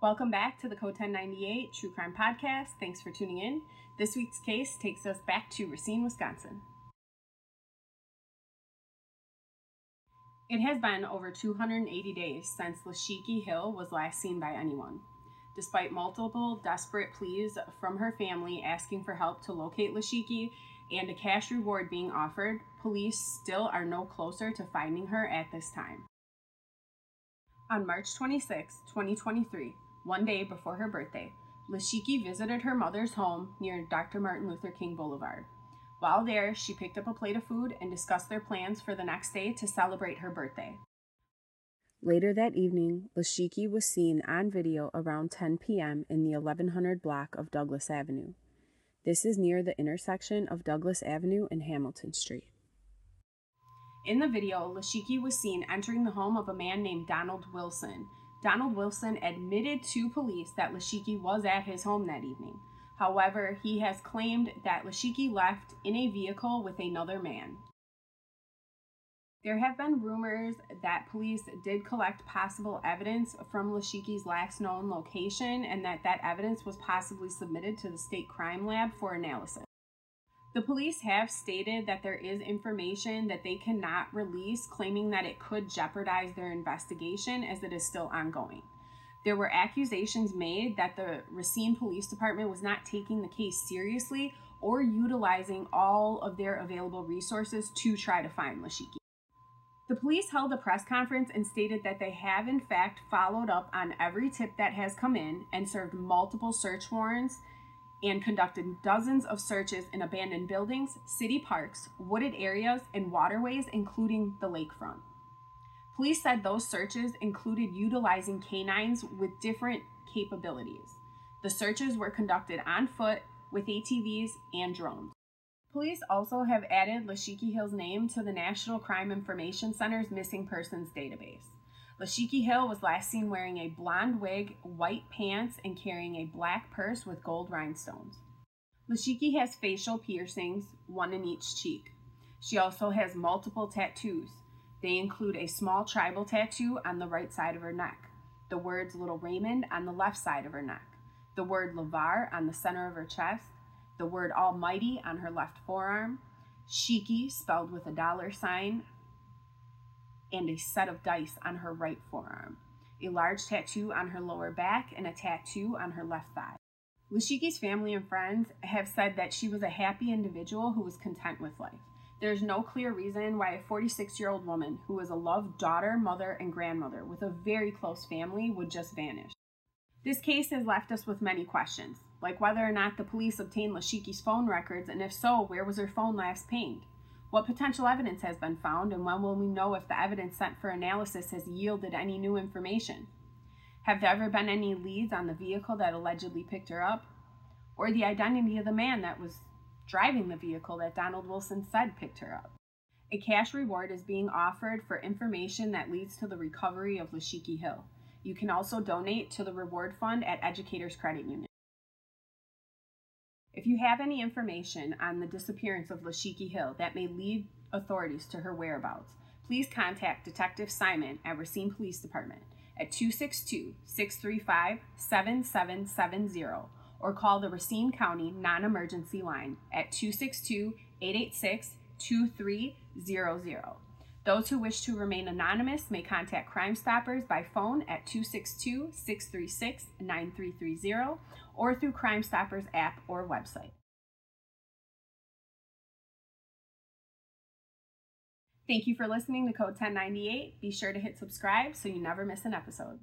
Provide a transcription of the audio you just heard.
Welcome back to the Code 1098 True Crime Podcast. Thanks for tuning in. This week's case takes us back to Racine, Wisconsin. It has been over 280 days since Lasheky Hill was last seen by anyone. Despite multiple desperate pleas from her family asking for help to locate Lasheky and a cash reward being offered, police still are no closer to finding her at this time. On March 26, 2023, one day before her birthday, Lasheky visited her mother's home near Dr. Martin Luther King Boulevard. While there, she picked up a plate of food and discussed their plans for the next day to celebrate her birthday. Later that evening, Lasheky was seen on video around 10 p.m. in the 1100 block of Douglas Avenue. This is near the intersection of Douglas Avenue and Hamilton Street. In the video, Lasheky was seen entering the home of a man named Donald Wilson, Donald Wilson admitted to police that Lasheky was at his home that evening. However, he has claimed that Lasheky left in a vehicle with another man. There have been rumors that police did collect possible evidence from Lasheky's last known location and that that evidence was possibly submitted to the state crime lab for analysis. The police have stated that there is information that they cannot release, claiming that it could jeopardize their investigation as it is still ongoing. There were accusations made that the Racine Police Department was not taking the case seriously or utilizing all of their available resources to try to find Lasheky. The police held a press conference and stated that they have, in fact, followed up on every tip that has come in and served multiple search warrants and conducted dozens of searches in abandoned buildings, city parks, wooded areas, and waterways, including the lakefront. Police said those searches included utilizing canines with different capabilities. The searches were conducted on foot with ATVs and drones. Police also have added Lasheky Hill's name to the National Crime Information Center's missing persons database. Lasheky Hill was last seen wearing a blonde wig, white pants, and carrying a black purse with gold rhinestones. Lasheky has facial piercings, one in each cheek. She also has multiple tattoos. They include a small tribal tattoo on the right side of her neck, the words Little Raymond on the left side of her neck, the word Lavar on the center of her chest, the word Almighty on her left forearm, Shiki spelled with a dollar sign and a set of dice on her right forearm, a large tattoo on her lower back, and a tattoo on her left thigh. Lasheky's family and friends have said that she was a happy individual who was content with life. There's no clear reason why a 46 year old woman who was a loved daughter, mother, and grandmother with a very close family would just vanish. This case has left us with many questions, like whether or not the police obtained Lasheky's phone records, and if so, where was her phone last pinged? What potential evidence has been found, and when will we know if the evidence sent for analysis has yielded any new information? Have there ever been any leads on the vehicle that allegedly picked her up? Or the identity of the man that was driving the vehicle that Donald Wilson said picked her up? A cash reward is being offered for information that leads to the recovery of Lasheky Hill. You can also donate to the reward fund at Educators Credit Union. If you have any information on the disappearance of Lasheky Hill that may lead authorities to her whereabouts, please contact Detective Simon at Racine Police Department at 262 635 7770 or call the Racine County Non Emergency Line at 262 886 2300. Those who wish to remain anonymous may contact Crime Stoppers by phone at 262 636 9330 or through Crime Stoppers app or website. Thank you for listening to Code 1098. Be sure to hit subscribe so you never miss an episode.